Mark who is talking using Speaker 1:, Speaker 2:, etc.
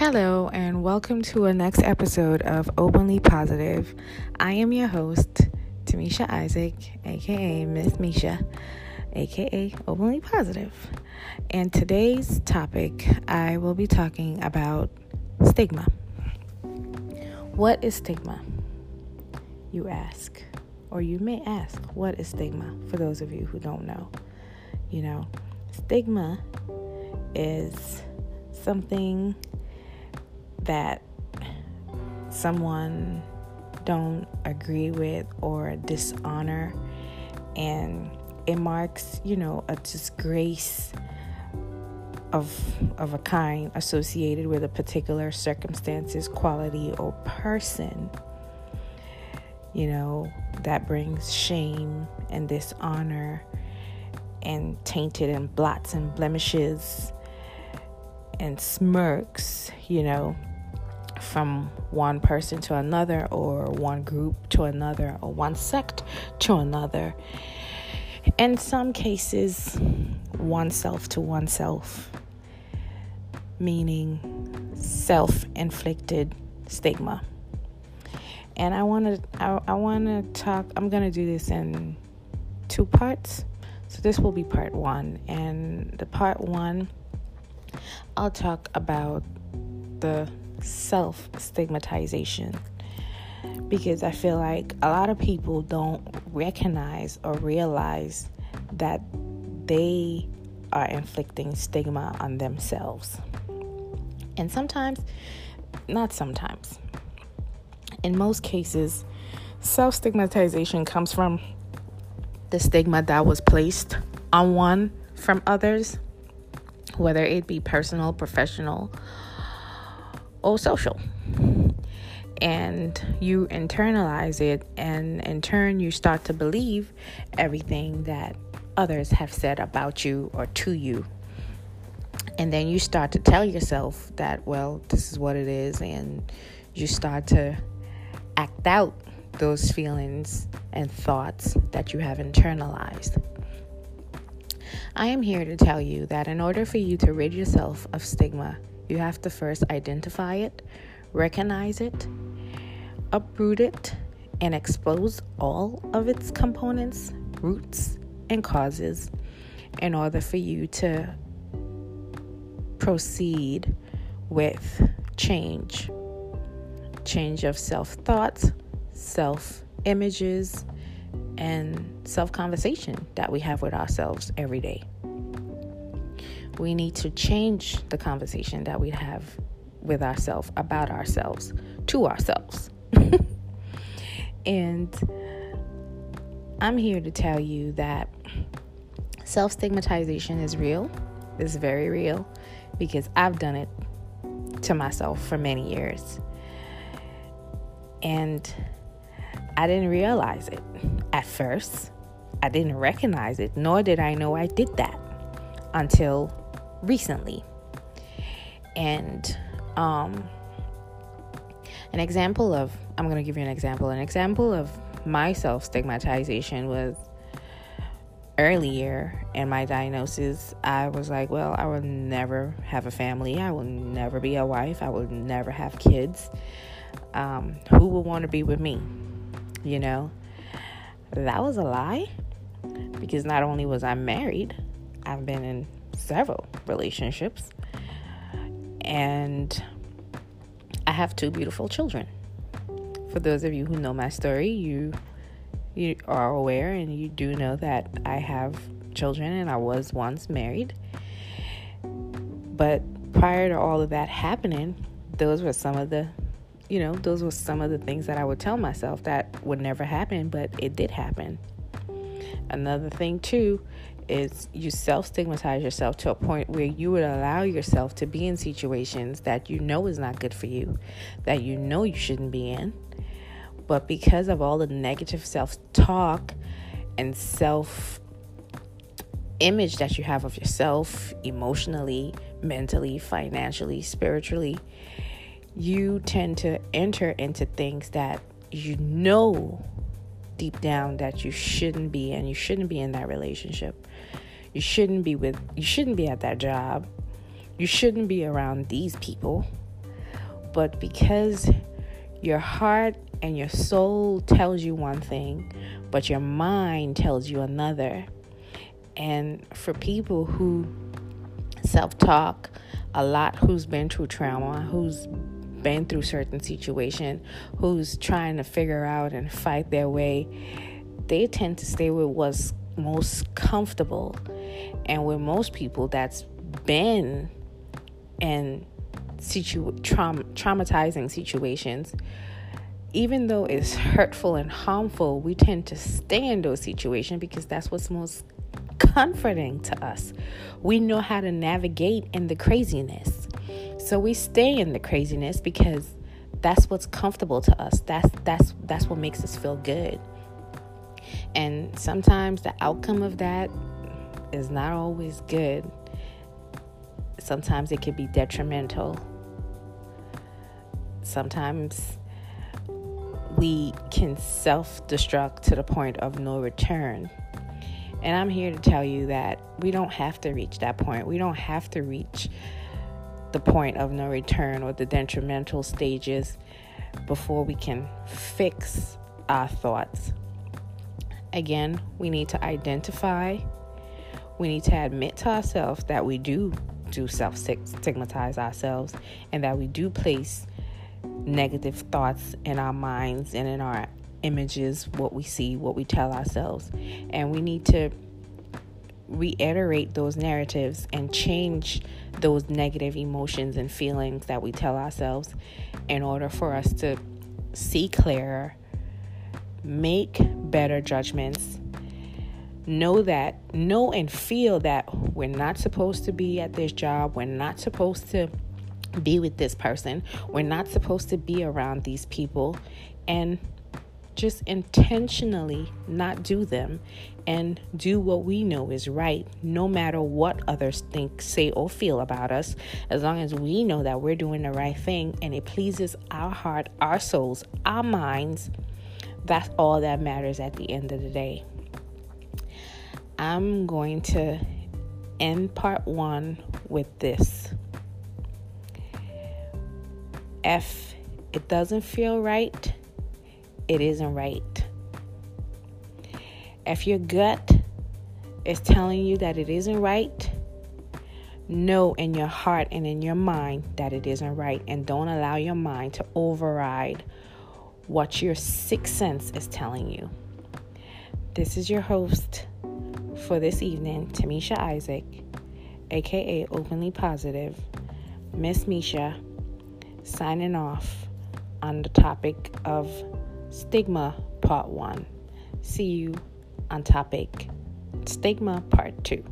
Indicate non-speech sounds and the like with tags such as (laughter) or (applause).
Speaker 1: Hello, and welcome to a next episode of Openly Positive. I am your host, Tamisha Isaac, aka Miss Misha, aka Openly Positive. And today's topic, I will be talking about stigma. What is stigma? You ask, or you may ask, what is stigma for those of you who don't know? You know, stigma is something that someone don't agree with or dishonor and it marks you know a disgrace of of a kind associated with a particular circumstances quality or person you know that brings shame and dishonor and tainted and blots and blemishes and smirks you know from one person to another, or one group to another, or one sect to another. In some cases, oneself to oneself, meaning self inflicted stigma. And I want to I, I want to talk I'm going to do this in two parts. So this will be part 1 and the part 1 I'll talk about the self stigmatization because I feel like a lot of people don't recognize or realize that they are inflicting stigma on themselves. And sometimes, not sometimes, in most cases, self stigmatization comes from the stigma that was placed on one from others, whether it be personal, professional, or social. And you internalize it, and in turn, you start to believe everything that others have said about you or to you. And then you start to tell yourself that, well, this is what it is, and you start to act out those feelings and thoughts that you have internalized. I am here to tell you that in order for you to rid yourself of stigma, you have to first identify it, recognize it, uproot it, and expose all of its components, roots, and causes in order for you to proceed with change. Change of self thoughts, self images, and self conversation that we have with ourselves every day we need to change the conversation that we have with ourselves about ourselves to ourselves. (laughs) and I'm here to tell you that self stigmatization is real, it's very real, because I've done it to myself for many years. And I didn't realize it at first. I didn't recognize it, nor did I know I did that until recently. And um, an example of, I'm going to give you an example. An example of my self stigmatization was earlier in my diagnosis. I was like, well, I will never have a family. I will never be a wife. I will never have kids. Um, who will want to be with me? You know, that was a lie because not only was I married, I've been in several relationships. And I have two beautiful children. For those of you who know my story, you you are aware and you do know that I have children and I was once married. But prior to all of that happening, those were some of the you know, those were some of the things that I would tell myself that would never happen, but it did happen. Another thing too is you self stigmatize yourself to a point where you would allow yourself to be in situations that you know is not good for you, that you know you shouldn't be in. But because of all the negative self talk and self image that you have of yourself emotionally, mentally, financially, spiritually, you tend to enter into things that you know deep down that you shouldn't be and you shouldn't be in that relationship. You shouldn't be with you shouldn't be at that job. You shouldn't be around these people. But because your heart and your soul tells you one thing, but your mind tells you another. And for people who self talk a lot, who's been through trauma, who's been through certain situation, who's trying to figure out and fight their way, they tend to stay with what's most comfortable. And with most people that's been in situ- traum- traumatizing situations, even though it's hurtful and harmful, we tend to stay in those situations because that's what's most comforting to us. We know how to navigate in the craziness. So we stay in the craziness because that's what's comfortable to us. That's that's that's what makes us feel good. And sometimes the outcome of that is not always good. Sometimes it can be detrimental. Sometimes we can self destruct to the point of no return. And I'm here to tell you that we don't have to reach that point. We don't have to reach the point of no return or the detrimental stages before we can fix our thoughts. Again, we need to identify, we need to admit to ourselves that we do do self stigmatize ourselves and that we do place negative thoughts in our minds and in our images, what we see, what we tell ourselves. And we need to reiterate those narratives and change those negative emotions and feelings that we tell ourselves in order for us to see clearer, make better judgments, know that, know and feel that we're not supposed to be at this job, we're not supposed to be with this person, we're not supposed to be around these people, and just intentionally not do them and do what we know is right, no matter what others think, say, or feel about us, as long as we know that we're doing the right thing and it pleases our heart, our souls, our minds. That's all that matters at the end of the day. I'm going to end part one with this. If it doesn't feel right, it isn't right. If your gut is telling you that it isn't right, know in your heart and in your mind that it isn't right. And don't allow your mind to override what your sixth sense is telling you. This is your host for this evening, Tamisha Isaac, aka Openly Positive, Miss Misha, signing off on the topic of Stigma Part 1. See you on topic Stigma Part 2.